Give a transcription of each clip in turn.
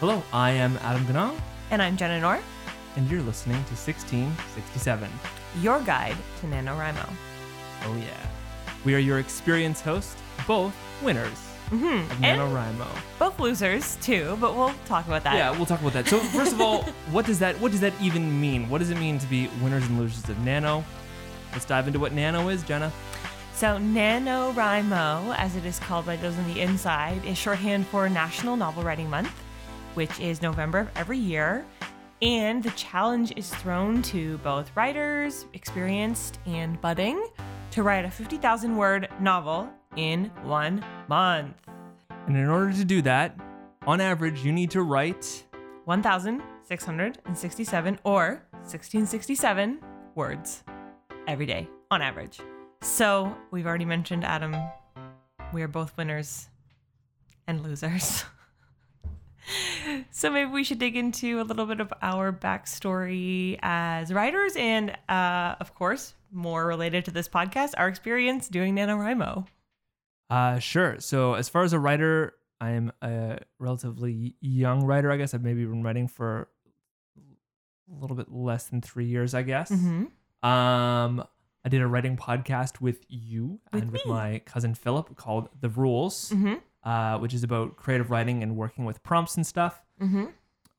Hello, I am Adam Ganong, And I'm Jenna Nor, and you're listening to 1667. your guide to NaNoWriMo. Oh, yeah. We are your experience hosts, both winners Mm-hmm. of And NaNoWriMo. both losers too, but we'll talk about that. Yeah, we'll talk about that. So, first of all, what does that what does that even mean? What does it mean to be winners and losers of Nano? Let's dive into what Nano is, Jenna. So NaNoWriMo, as it is called by those on the inside, is shorthand for National Novel Writing Month, which is November of every year. And the challenge is thrown to both writers, experienced and budding, to write a 50,000 word novel in one month. And in order to do that, on average, you need to write 1,667 or 1667 words every day on average. So we've already mentioned Adam. We are both winners and losers. so maybe we should dig into a little bit of our backstory as writers and, uh, of course, more related to this podcast, our experience doing NaNoWriMo. Uh, sure. So as far as a writer, I'm a relatively young writer. I guess I've maybe been writing for a little bit less than three years. I guess. Mm-hmm. Um, I did a writing podcast with you With and with my cousin Philip called The Rules, Mm-hmm. Uh, which is about creative writing and working with prompts and stuff. Mm-hmm.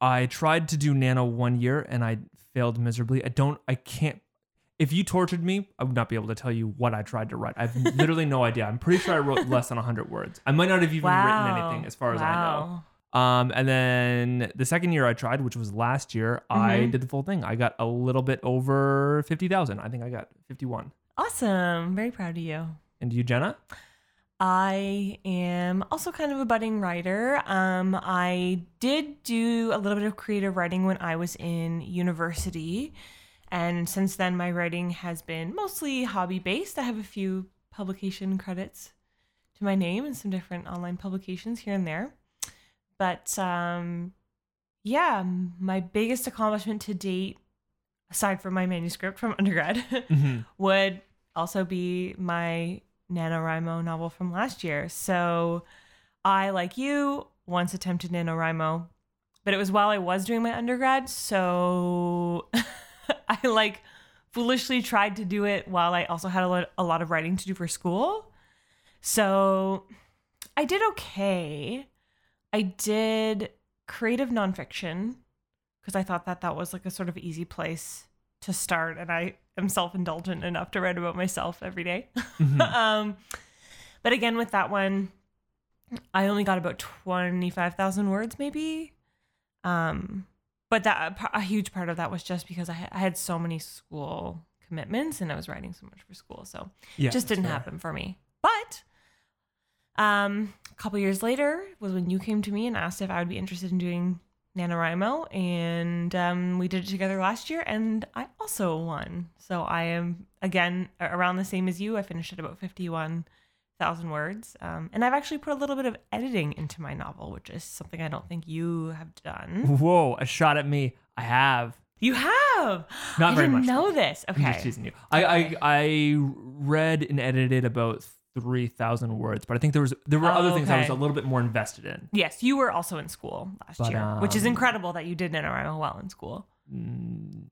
I tried to do Nano one year and I failed miserably. I don't. I can't. If you tortured me, I would not be able to tell you what I tried to write. I've literally no idea. I'm pretty sure I wrote less than 100 words. I might not have even Wow. written anything, as far as I know. Um, and then the second year I tried, which was last year, I Mhm. did the full thing. I got a little bit over 50,000. I think I got 51. Awesome. Very proud of you. And you, Jenna? I am also kind of a budding writer. Um, I did do a little bit of creative writing when I was in university. And since then, my writing has been mostly hobby based. I have a few publication credits to my name and some different online publications here and there. But um, yeah, my biggest accomplishment to date, aside from my manuscript from undergrad, Mm-hmm. would also be my NaNoWriMo novel from last year. So I, like you, once attempted NaNoWriMo, but it was while I was doing my undergrad. So I like foolishly tried to do it while I also had a lot, a lot of writing to do for school. So I did okay. I did creative nonfiction because I thought that that was like a sort of easy place to start. And I am self indulgent enough to write about myself every day. Mhm. um, but again, with that one, I only got about 25,000 words maybe. Um, but that a huge part of that was just because I, I had so many school commitments and I was writing so much for school. So yeah, it just didn't fair. happen for me. But um, a couple years later was when you came to me and asked if I would be interested in doing NaNoWriMo. And um, we did it together last year and I also won. So I am, again, around the same as you. I finished at about 51,000 words. Um, and I've actually put a little bit of editing into my novel, which is something I don't think you have done. Whoa, a shot at me. I have. You have! Not I very didn't much, know though. this. I'm Okay. just teasing you. I, I I read and edited about three thousand words, but I think there was there were Oh, other things I was a little bit more invested in. Yes, you were also in school last But, year, which is um, incredible that you did NaNoWriMo while in school. Mm,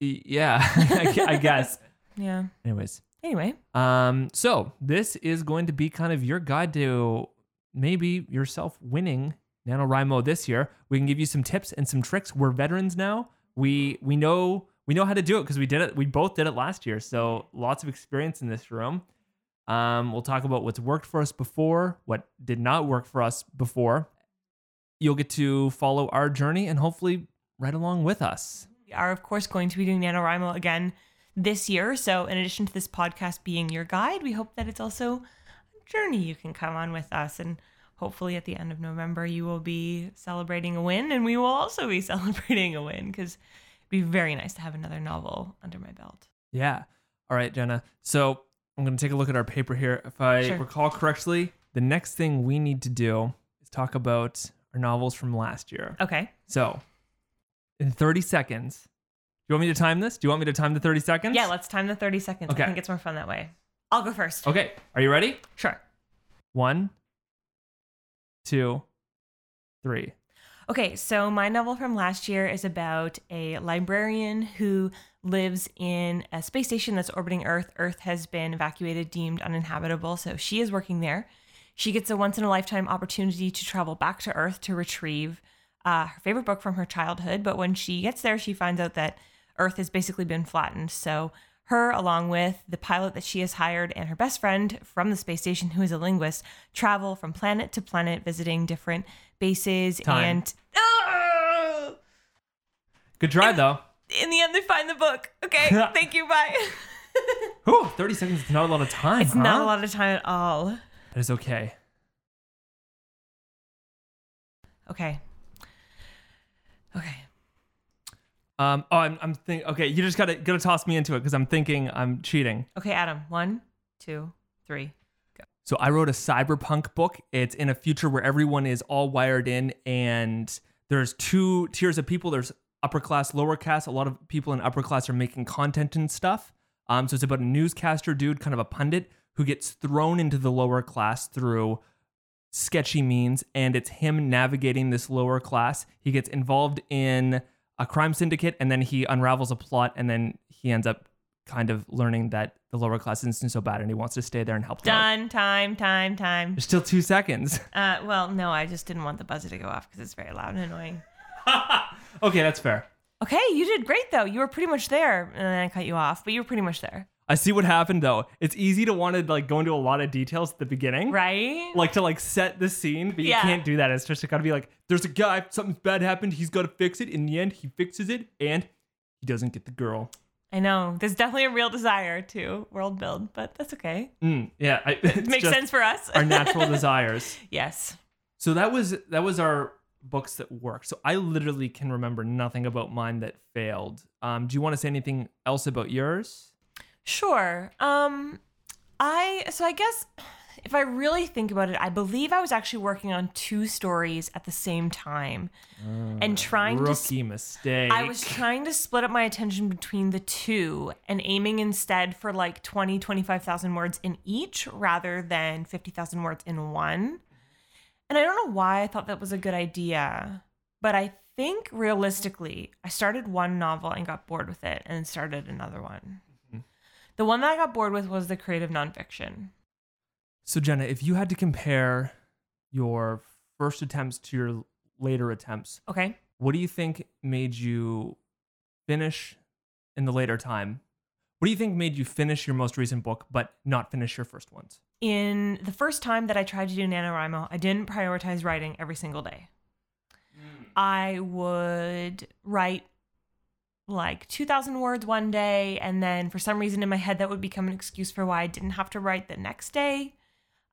yeah, I I guess. Yeah. Anyways, Anyway, um, so this is going to be kind of your guide to maybe yourself winning NaNoWriMo this year. We can give you some tips and some tricks. We're veterans now. We we know we know how to do it because we did it. We both did it last year, so lots of experience in this room. Um, we'll talk about what's worked for us before, what did not work for us before. You'll get to follow our journey and hopefully right along with us. we are, of course, going to be doing NaNoWriMo again this year. So, in addition to this podcast being your guide, we hope that it's also a journey you can come on with us. And hopefully, at the end of November, you will be celebrating a win, and we will also be celebrating a win because it'd be very nice to have another novel under my belt. Yeah. All right, Jenna. So I'm going to take a look at our paper here. If I Sure. recall correctly, the next thing we need to do is talk about our novels from last year. Okay. So, in 30 seconds, do you want me to time this? Do you want me to time the 30 seconds? Yeah, let's time the 30 seconds. Okay. I think it's more fun that way. I'll go first. Okay. Are you ready? Sure. One, two, three. Okay, so my novel from last year is about a librarian who lives in a space station that's orbiting Earth. Earth has been evacuated, deemed uninhabitable, so she is working there. She gets a once in a lifetime opportunity to travel back to Earth to retrieve uh, her favorite book from her childhood. But when she gets there, she finds out that Earth has basically been flattened. So her, along with the pilot that she has hired and her best friend from the space station, who is a linguist, travel from planet to planet, visiting different bases. Time. And Ah! Good try though. in the end, they find the book. Okay, thank you. Bye. Ooh, 30 seconds is not a lot of time. it's huh? not a lot of time at all. That is okay. Okay. Okay. Um, oh, I'm, I'm thinking. Okay, you just gotta gotta toss me into it because I'm thinking I'm cheating. Okay, Adam. One, two, three. So I wrote a cyberpunk book. It's in a future where everyone is all wired in, and there's two tiers of people. There's upper class, lower class. A lot of people in upper class are making content and stuff. Um, so it's about a newscaster dude, kind of a pundit, who gets thrown into the lower class through sketchy means, and it's him navigating this lower class. He gets involved in a crime syndicate, and then he unravels a plot, and then he ends up kind of learning that the lower class isn't so bad, and he wants to stay there and help them out. Done. Time. Time. Time. There's still two seconds. Uh, well, no, I just didn't want the buzzer to go off because it's very loud and annoying. okay, that's fair. Okay, you did great though. You were pretty much there, and then I cut you off, but you were pretty much there, I see what happened though. It's easy to want to like go into a lot of details at the beginning. right? Like to like set the scene, but you Yeah. can't do that. It's just gotta be like, there's a guy, something bad happened, he's gotta fix it. In the end, he fixes it and he doesn't get the girl. I know. There's definitely a real desire to world build, but that's okay. Mm, yeah, I, It makes sense for us. our natural desires. yes. So that was that was our books that worked. So I literally can remember nothing about mine that failed. Um, do you want to say anything else about yours? Sure. Um I so I guess if I really think about it, I believe I was actually working on two stories at the same time and trying to Rookie mistake. I was trying to split up my attention between the two and aiming instead for like 20, 25,000 words in each rather than 50,000 words in one. And I don't know why I thought that was a good idea, but I think realistically, I started one novel and got bored with it and started another one. The one that I got bored with was the creative nonfiction. So Jenna, if you had to compare your first attempts to your later attempts, Okay. what do you think made you finish in the later time? What do you think made you finish your most recent book but not finish your first ones? In the first time that I tried to do NaNoWriMo, I didn't prioritize writing every single day. Mm. I would write like 2,000 words one day, and then for some reason in my head, that would become an excuse for why I didn't have to write the next day.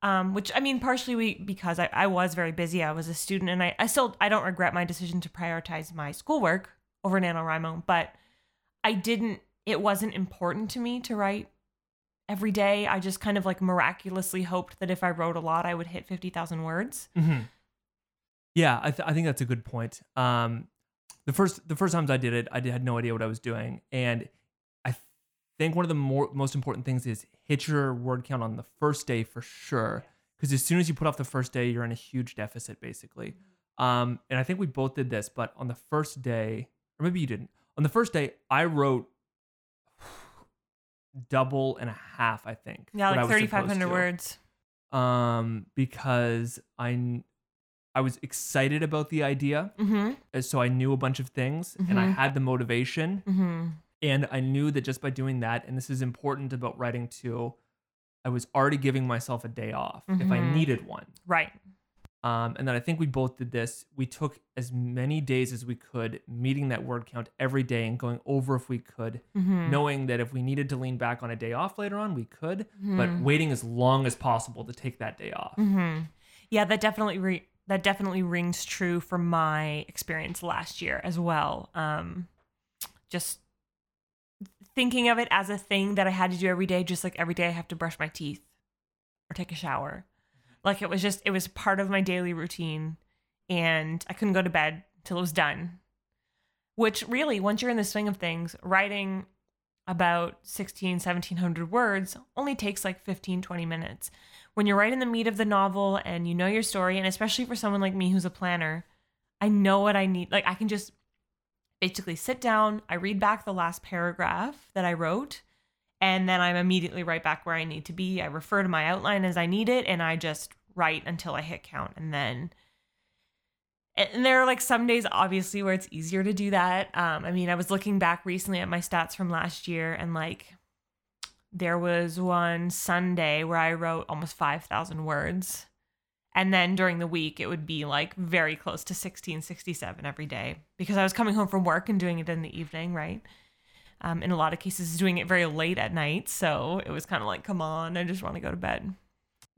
Um, which I mean, partially we, because I, I was very busy. I was a student, and I, I still I don't regret my decision to prioritize my schoolwork over NaNoWriMo, but I didn't. It wasn't important to me to write every day. I just kind of like miraculously hoped that if I wrote a lot, I would hit 50,000 words. Mm-hmm. Yeah, I, th- I think that's a good point. Um, the first the first times I did it, I did, had no idea what I was doing, and I think one of the more most important things is hit your word count on the first day for sure. Because as soon as you put off the first day, you're in a huge deficit basically. Um, and I think we both did this, but on the first day, or maybe you didn't. On the first day, I wrote double and a half. I think. Yeah, like 3,500 words. um, because I I was excited about the idea, Mm-hmm. uh, so I knew a bunch of things, and I Mhm. had the motivation, Mm-hmm. and I knew that just by doing that, and this is important about writing too, I was already giving myself a day off if I Mhm. needed one. Right. Um, and then I think we both did this. We took as many days as we could, meeting that word count every day and going over if we could, Mm-hmm. knowing that if we needed to lean back on a day off later on, we could, but Mhm. waiting as long as possible to take that day off. Mm-hmm. Yeah, that definitely re- that definitely rings true for my experience last year as well. Um, just thinking of it as a thing that I had to do every day, just like every day I have to brush my teeth or take a shower. Like it was just it was part of my daily routine, and I couldn't go to bed till it was done. Which really, once you're in the swing of things, writing about 16 1700 words only takes like 15 20 minutes when you're right in the meat of the novel and you know your story and especially for someone like me who's a planner I know what I need. Like I can just basically sit down, I read back the last paragraph that I wrote, and then I'm immediately right back where I need to be. I refer to my outline as I need it and I just write until I hit count and then and there are like some days obviously where it's easier to do that. Um I mean, I was looking back recently at my stats from last year and like there was one Sunday where I wrote almost 5,000 words. And then during the week, it would be like very close to 16, 67 every day because I was coming home from work and doing it in the evening, right? Um, in a lot of cases, doing it very late at night. So it was kind of like, come on, I just want to go to bed.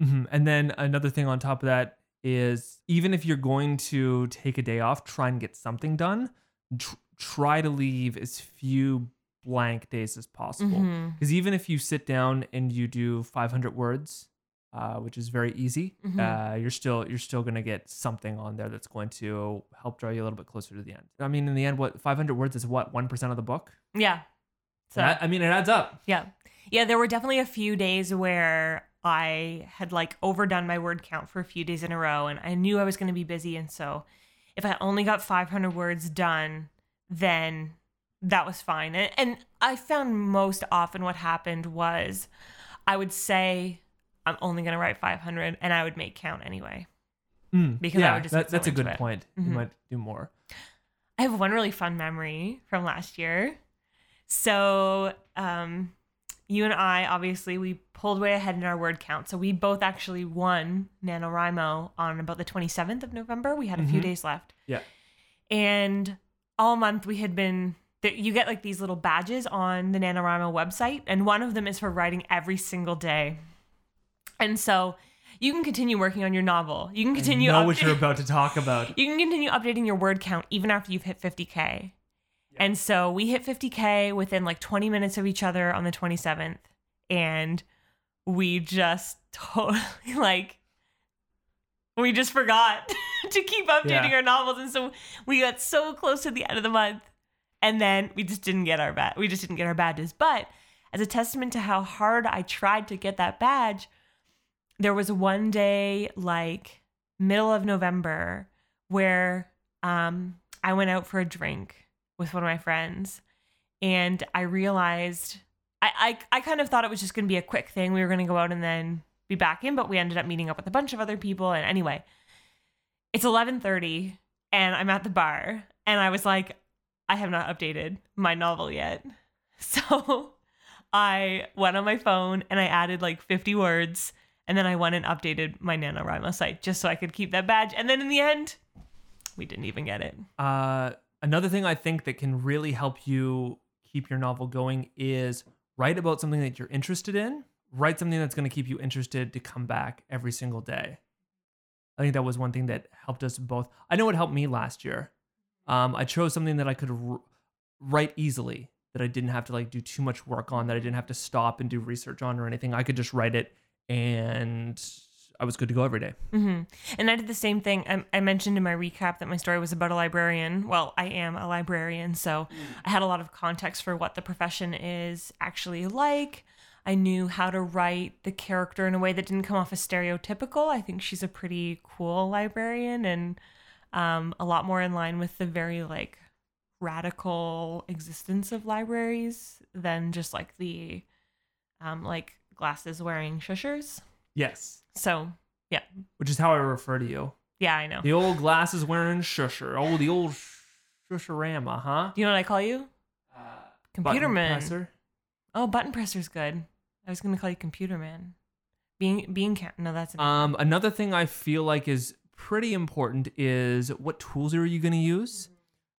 hmm And then another thing on top of that is even if you're going to take a day off, try and get something done. Tr- try to leave as few blank days as possible. Because even if you sit down and you do 500 words, uh, which is very easy, Mhm. uh, you're still you're still gonna get something on there that's going to help draw you a little bit closer to the end. I mean, in the end, what 500 words is what one percent of the book. Yeah. So, I mean, it adds up. yeah. Yeah, there were definitely a few days where I had like overdone my word count for a few days in a row and I knew I was going to be busy. And so if I only got 500 words done, then that was fine. And, and I found most often what happened was I would say, I'm only going to write 500 and I would make count anyway. Mm, Because I would just that- that's a good point. Mhm. You might do more. I have one really fun memory from last year. So, um, you and I obviously we pulled way ahead in our word count. So we both actually won NaNoWriMo on about the 27th of November. We had a few Mhm. days left. Yeah. And all month we had been that you get like these little badges on the NaNoWriMo website, and one of them is for writing every single day. And so you can continue working on your novel. You can continue know what you're about to talk about. you can continue updating your word count even after you've hit 50k. And so we hit 50k within like 20 minutes of each other on the 27th and we just totally like we just forgot to keep updating Yeah. our novels and so we got so close to the end of the month and then we just didn't get our. We just didn't get our badges. But as a testament to how hard I tried to get that badge, there was one day like middle of November where um I went out for a drink with one of my friends and I realized I I, I kind of thought it was just gonna be a quick thing. We were gonna go out and then be back in, but we ended up meeting up with a bunch of other people and anyway, it's 11:30 and I'm at the bar and I was like I have not updated my novel yet. So I went on my phone and I added like 50 words and then I went and updated my NaNoWriMo site just so I could keep that badge. And then in the end, we didn't even get it. Uh, another thing I think that can really help you keep your novel going is write about something that you're interested in. Write something that's going to keep you interested to come back every single day. I think that was one thing that helped us both. I know it helped me last year. Um, I chose something that I could r- write easily, that I didn't have to like do too much work on, that I didn't have to stop and do research on or anything. I could just write it, and I was good to go every day. hmm And I did the same thing. I, I mentioned in my recap that my story was about a librarian. Well, I am a librarian, so I had a lot of context for what the profession is actually like. I knew how to write the character in a way that didn't come off as stereotypical. I think she's a pretty cool librarian and um, a lot more in line with the very like radical existence of libraries than just like the um, like glasses wearing shushers. Yes, So yeah. which is how I refer to you. yeah, I know. The old glasses wearing shusher. Oh, the old shusherama, huh? Do you know what I call you? Computer Button man. presser. Oh, button presser's good. I was gonna call you computer man. Being being ca- no, that's Um, another thing I feel like is pretty important is what tools are you going to use?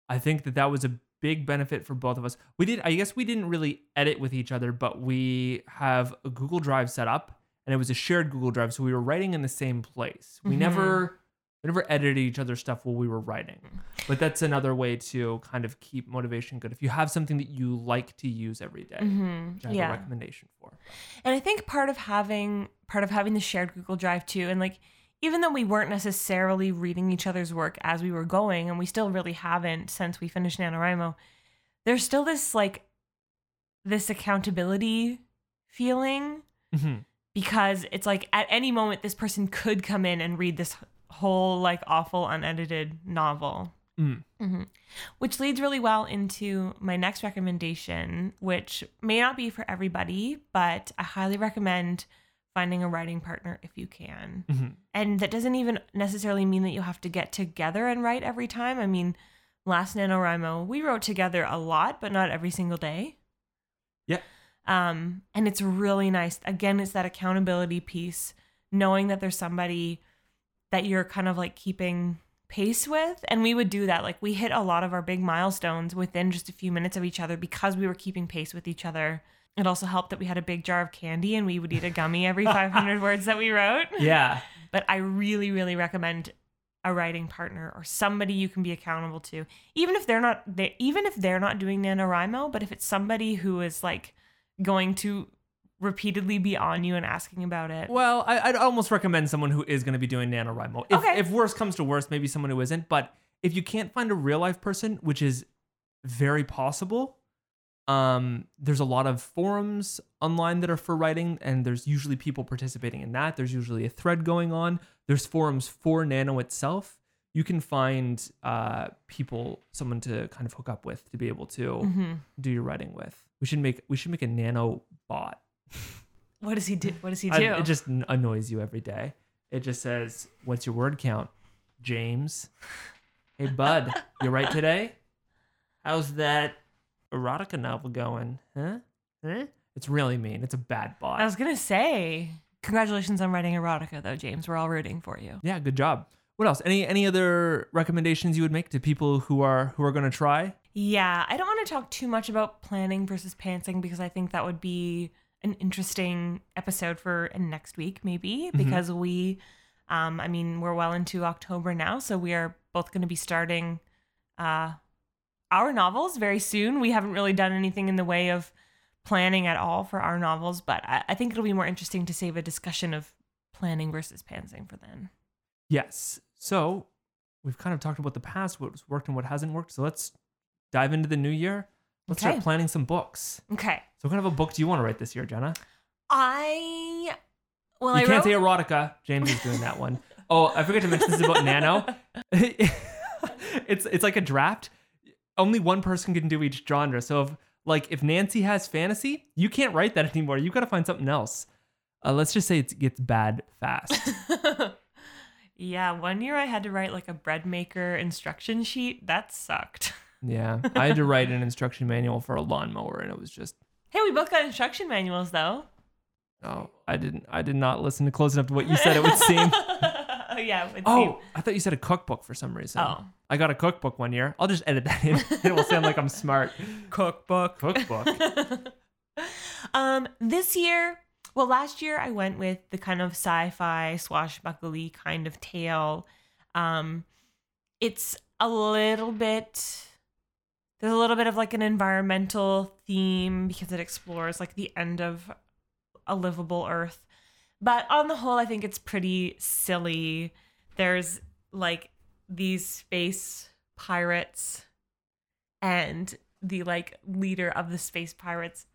I think that that was a big benefit for both of us. We did, I guess we didn't really edit with each other, but we have a Google Drive set up and it was a shared Google Drive. So we were writing in the same place. We Mhm. never, we never edited each other's stuff while we were writing. But that's another way to kind of keep motivation good. If you have something that you like to use every day, Mhm. which I have a yeah. recommendation for. And I think part of having part of having the shared Google Drive too, and like even though we weren't necessarily reading each other's work as we were going, and we still really haven't since we finished NaNoWriMo, there's still this like this accountability feeling Mhm. because it's like at any moment this person could come in and read this whole like awful unedited novel Mm. hmm Which leads really well into my next recommendation, which may not be for everybody, but I highly recommend finding a writing partner if you can. Mhm. And that doesn't even necessarily mean that you have to get together and write every time. I mean, last NaNoWriMo, we wrote together a lot, but not every single day. Yeah. Um, and it's really nice. Again, it's that accountability piece, knowing that there's somebody that you're kind of like keeping pace with. And we would do that. Like we hit a lot of our big milestones within just a few minutes of each other because we were keeping pace with each other. It also helped that we had a big jar of candy and we would eat a gummy every 500 words that we wrote. Yeah. But I really, really recommend a writing partner or somebody you can be accountable to, even if they're not they even if they're not doing NaNoWriMo, but if it's somebody who is like going to repeatedly be on you and asking about it. Well, I, I'd almost recommend someone who is going to be doing NaNoWriMo. If, Okay. if worse comes to worse, maybe someone who isn't. But if you can't find a real life person, which is very possible, um, there's a lot of forums online that are for writing, and there's usually people participating in that. There's usually a thread going on. There's forums for Nano itself. You can find uh, people, someone to kind of hook up with to be able to hmm do your writing with. We should make we should make a Nano bot. What does he do? What does he do? I- it just annoys you every day. It just says, "What's your word count, James?" Hey, bud, you right today? How's that erotica novel going? Huh? Huh? It's really mean. It's a bad bot. I was gonna say, congratulations on writing erotica, though, James. We're all rooting for you. yeah, good job. What else? Any any other recommendations you would make to people who are who are going to try? Yeah, I don't want to talk too much about planning versus pantsing because I think that would be an interesting episode for next week, maybe, because we, um, I mean, we're well into October now, so we are both going to be starting uh, our novels very soon. We haven't really done anything in the way of planning at all for our novels, but I, I think it'll be more interesting to save a discussion of planning versus pantsing for then. Yes. So we've kind of talked about the past, what's worked and what hasn't worked. So let's dive into the new year. Let's Okay. start planning some books. Okay. So what kind of a book do you want to write this year, Jenna? I, well, you I can't wrote- say erotica. James is doing that one. Oh, I forgot to mention this is about Nano. it's it's like a draft. Only one person can do each genre. So if like if Nancy has fantasy, you can't write that anymore. You got to find something else. Uh, let's just say it gets bad fast. yeah, one year I had to write like a bread maker instruction sheet. That sucked. yeah, I had to write an instruction manual for a lawnmower, and it was just Hey, we both got instruction manuals though. oh, I didn't I did not listen to close enough to what you said. It would seem. oh yeah. It would Oh, I thought you said a cookbook for some reason. Oh. I got a cookbook one year. I'll just edit that in. it will sound like I'm smart. cookbook. Cookbook. um, this year, well, last year I went with the kind of sci-fi swashbuckly kind of tale. Um, it's a little bit. There's a little bit of like an environmental theme because it explores like the end of a livable Earth. But on the whole, I think it's pretty silly. There's like these space pirates and the like leader of the space pirates.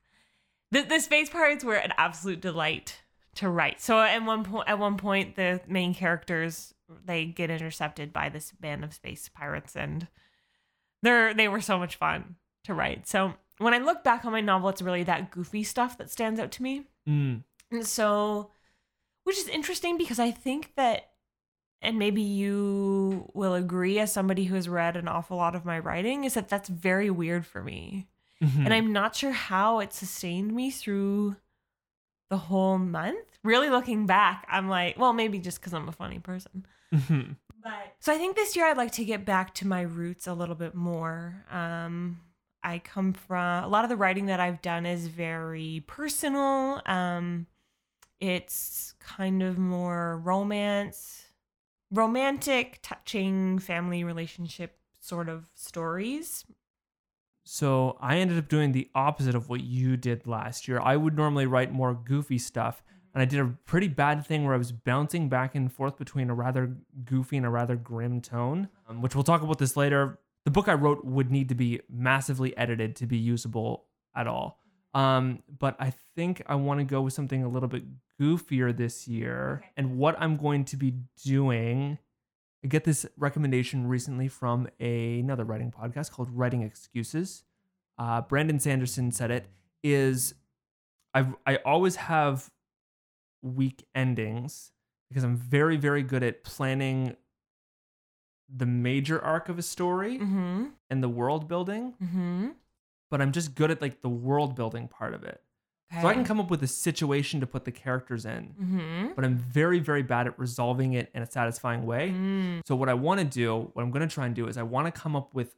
The, the space pirates were an absolute delight to write. So at one point, at one point, the main characters they get intercepted by this band of space pirates, and they're they were so much fun to write. So when I look back on my novel, it's really that goofy stuff that stands out to me. Mm. And so, which is interesting because I think that, and maybe you will agree as somebody who has read an awful lot of my writing, is that that's very weird for me. Mhm. And I'm not sure how it sustained me through the whole month. Really looking back, I'm like, well, maybe just because I'm a funny person. Mhm. But so I think this year I'd like to get back to my roots a little bit more. Um, I come from a lot of the writing that I've done is very personal. Um, it's kind of more romance, romantic, touching family relationship sort of stories. So I ended up doing the opposite of what you did last year. I would normally write more goofy stuff, and I did a pretty bad thing where I was bouncing back and forth between a rather goofy and a rather grim tone, um, which we'll talk about this later. The book I wrote would need to be massively edited to be usable at all. Um, but I think I want to go with something a little bit goofier this year. Okay. And what I'm going to be doing I get this recommendation recently from a, another writing podcast called Writing Excuses. Uh, Brandon Sanderson said it is I I always have weak endings because I'm very very good at planning the major arc of a story Mm-hmm. and the world building, Mm-hmm. but I'm just good at like the world building part of it. So I can come up with a situation to put the characters in, Mm-hmm. but I'm very very bad at resolving it in a satisfying way. Mm. So what I want to do, what I'm going to try and do is I want to come up with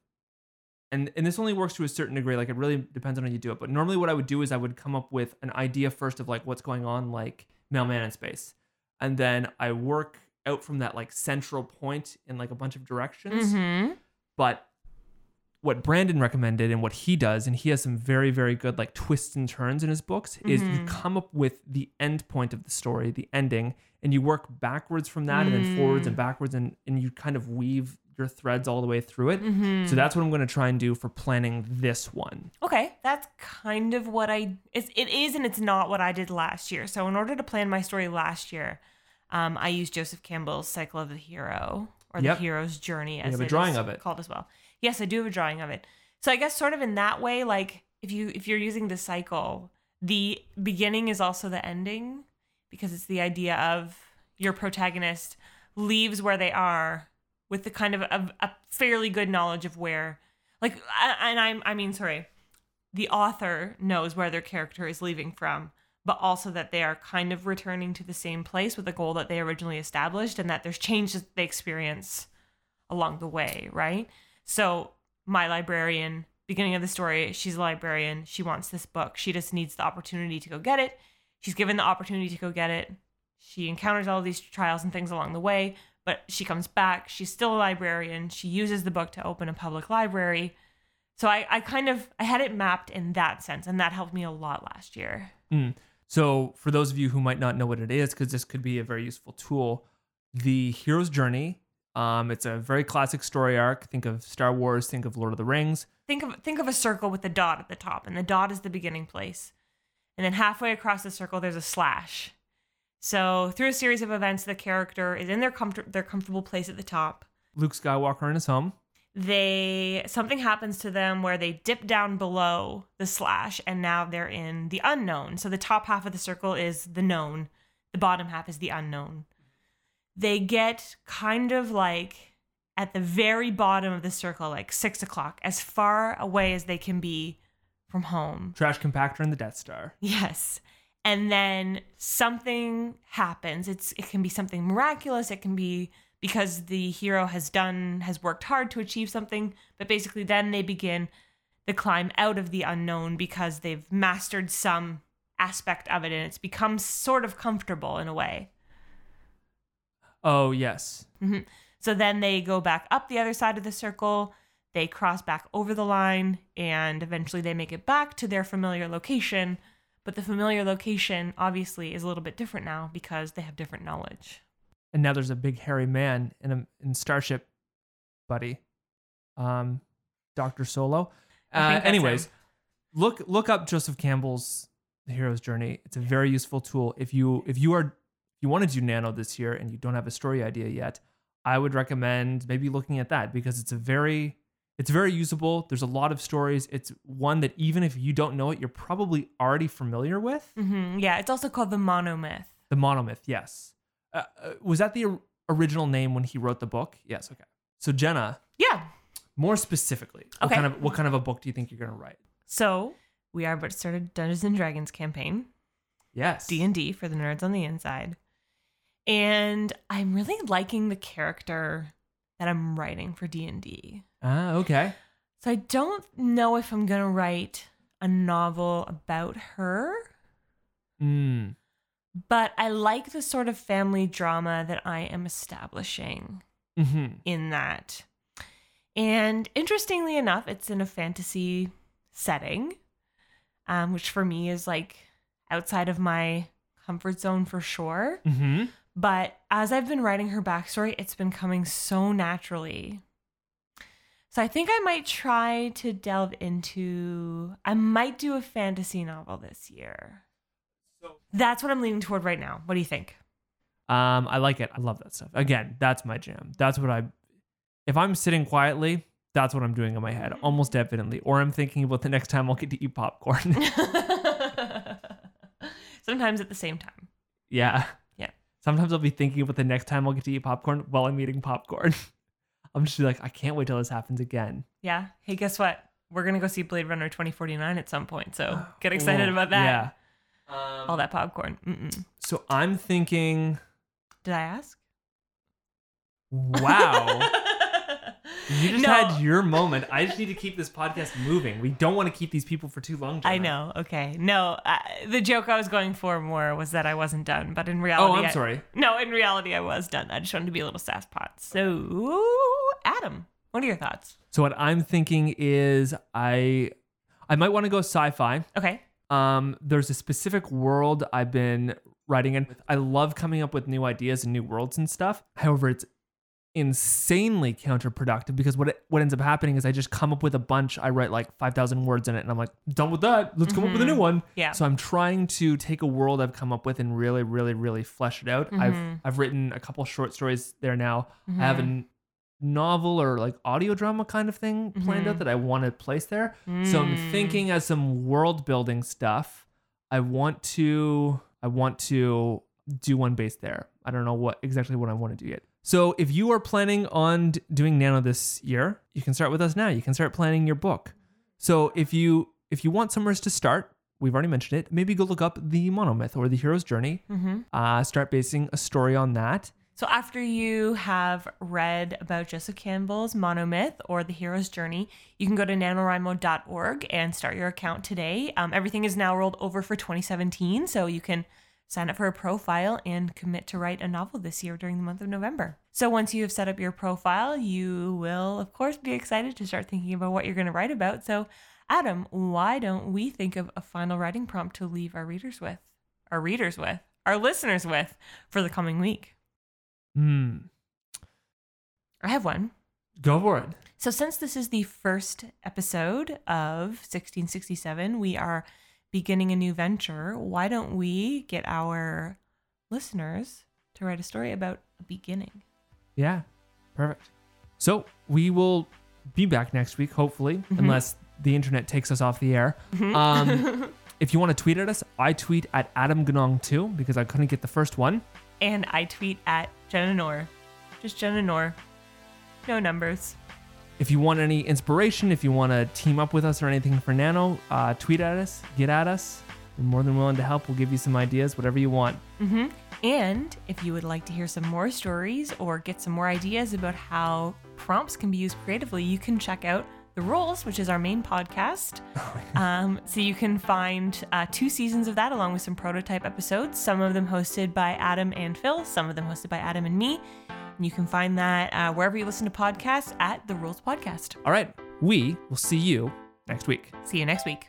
and and this only works to a certain degree like it really depends on how you do it. But normally what I would do is I would come up with an idea first of like what's going on like mailman in space. And then I work out from that like central point in like a bunch of directions. Mm-hmm. But what Brandon recommended and what he does, and he has some very, very good like twists and turns in his books, is you Mhm. come up with the end point of the story, the ending, and you work backwards from that and then forwards and Mm. backwards and, and you kind of weave your threads all the way through it. Mm-hmm. So that's what I'm going to try and do for planning this one. Okay, that's kind of what I it's, it is and it's not what I did last year. So in order to plan my story last year, um, I used Joseph Campbell's Cycle of the Hero or Yep. the Hero's Journey as have a drawing of it. called as well. Yes, I do have a drawing of it. So I guess sort of in that way, like if you if you're using the cycle, the beginning is also the ending because it's the idea of your protagonist leaves where they are with the kind of a, a fairly good knowledge of where like and I'm I mean sorry the author knows where their character is leaving from but also that they are kind of returning to the same place with a goal that they originally established and that there's changes they experience along the way right so my librarian beginning of the story she's a librarian. She wants this book. She just needs the opportunity to go get it. She's given the opportunity to go get it. She encounters all these trials and things along the way but she comes back. She's still a librarian. She uses the book to open a public library. So I, I kind of i had it mapped in that sense and that helped me a lot last year. Mm. So for those of you who might not know what it is, because this could be a very useful tool, the hero's journey. Um, it's a very classic story arc. Think of Star Wars. Think of Lord of the Rings. think of think of a circle with a dot at the top and the dot is the beginning place and then halfway across the circle there's a slash so through a series of events the character is in their comfort their comfortable place at the top Luke Skywalker in his home. they something happens to them where they dip down below the slash and now they're in the unknown so the top half of the circle is the known the bottom half is the unknown they get kind of like at the very bottom of the circle like six o'clock as far away as they can be from home Trash compactor and the Death Star. Yes. And then something happens. It's it can be something miraculous, it can be because the hero has done has worked hard to achieve something, but basically then they begin the climb out of the unknown because they've mastered some aspect of it and it's become sort of comfortable in a way. Oh yes. So then they go back up the other side of the circle, they cross back over the line, and eventually they make it back to their familiar location. But the familiar location obviously is a little bit different now because they have different knowledge. And now there's a big hairy man in a in Starship, buddy. Um, Doctor Solo. Uh, anyways, him. look look up Joseph Campbell's The Hero's Journey. It's a very useful tool if you if you are if you want to do Nano this year and you don't have a story idea yet. I would recommend maybe looking at that because it's a very it's very usable. There's a lot of stories. It's one that even if you don't know it, you're probably already familiar with. hmm Yeah, it's also called the monomyth. The monomyth, yes. Uh, uh, was that the original name when he wrote the book? Yes. Okay. So Jenna, Yeah. more specifically, what Okay. kind of what kind of a book do you think you're gonna write? So we are about to start a Dungeons and Dragons campaign. Yes. D and D for the nerds on the inside. And I'm really liking the character that I'm writing for D and D. Ah, okay. So I don't know if I'm gonna write a novel about her, Mm. but I like the sort of family drama that I am establishing hmm in that. And interestingly enough, it's in a fantasy setting, um, which for me is like outside of my comfort zone for sure. hmm But as I've been writing her backstory, it's been coming so naturally. So I think I might try to delve into, I might do a fantasy novel this year. So That's what I'm leaning toward right now. What do you think? Um, I like it. I love that stuff. Again, that's my jam. That's what I. If I'm sitting quietly, that's what I'm doing in my head, almost definitely. Or I'm thinking about the next time I'll get to eat popcorn. Sometimes at the same time. yeah. Yeah. Sometimes I'll be thinking about the next time I'll get to eat popcorn while I'm eating popcorn. I'm just like, I can't wait till this happens again. Yeah. Hey, guess what? We're gonna go see Blade Runner 2049 at some point, so get excited about that. Yeah. Um, All that popcorn. Mm-mm. So I'm thinking, Did I ask? wow. You just No. had your moment. I just need to keep this podcast moving. We don't want to keep these people for too long. I know. Okay. No, uh, the joke I was going for more was that I wasn't done, but in reality, Oh, I'm I- sorry. no, in reality, I was done. I just wanted to be a little sass pot. So, Adam, what are your thoughts? So what I'm thinking is I I might want to go sci-fi. Okay. Um, there's a specific world I've been writing in. I love coming up with new ideas and new worlds and stuff. However, it's insanely counterproductive because what it, what ends up happening is I just come up with a bunch. I write like 5,000 words in it and I'm like, done with that. Let's come up with a new one. Yeah. So I'm trying to take a world I've come up with and really, really, really flesh it out. I've Mm-hmm. I've written a couple short stories there now. I have a n- novel or like audio drama kind of thing planned Mm-hmm. out that I want to place there. So I'm Mm. thinking as some world building stuff. I want to I want to do one based there. I don't know what exactly what I want to do yet. So if you are planning on doing nano this year, you can start with us now. You can start planning your book. So if you if you want somewhere to start, we've already mentioned it. Maybe go look up the monomyth or the hero's journey. Mm-hmm. Uh, start basing a story on that. So after you have read about Joseph Campbell's Monomyth or The Hero's Journey, you can go to NaNoWriMo.org and start your account today. Um, everything is now rolled over for 2017, so you can sign up for a profile and commit to write a novel this year during the month of November. So once you have set up your profile, you will, of course, be excited to start thinking about what you're going to write about. So, Adam, why don't we think of a final writing prompt to leave our readers with, our readers with, our listeners with for the coming week? Hmm. I have one. Go for it. So, since this is the first episode of 1667, we are beginning a new venture. Why don't we get our listeners to write a story about a beginning? Yeah, perfect. So we will be back next week, hopefully, unless the internet takes us off the air. Um, if you want to tweet at us, I tweet at Adam Ganong too because I couldn't get the first one. And I tweet at Jenna Nor. Just Jenna Nor. No numbers. If you want any inspiration, if you want to team up with us or anything for Nano, uh, tweet at us, get at us. We're more than willing to help. We'll give you some ideas, whatever you want. hmm And if you would like to hear some more stories or get some more ideas about how prompts can be used creatively, you can check out The Rules, which is our main podcast. um, so you can find uh, two seasons of that along with some prototype episodes, some of them hosted by Adam and Phil, some of them hosted by Adam and me. And you can find that uh, wherever you listen to podcasts at The Rules Podcast. All right, we will see you next week. See you next week.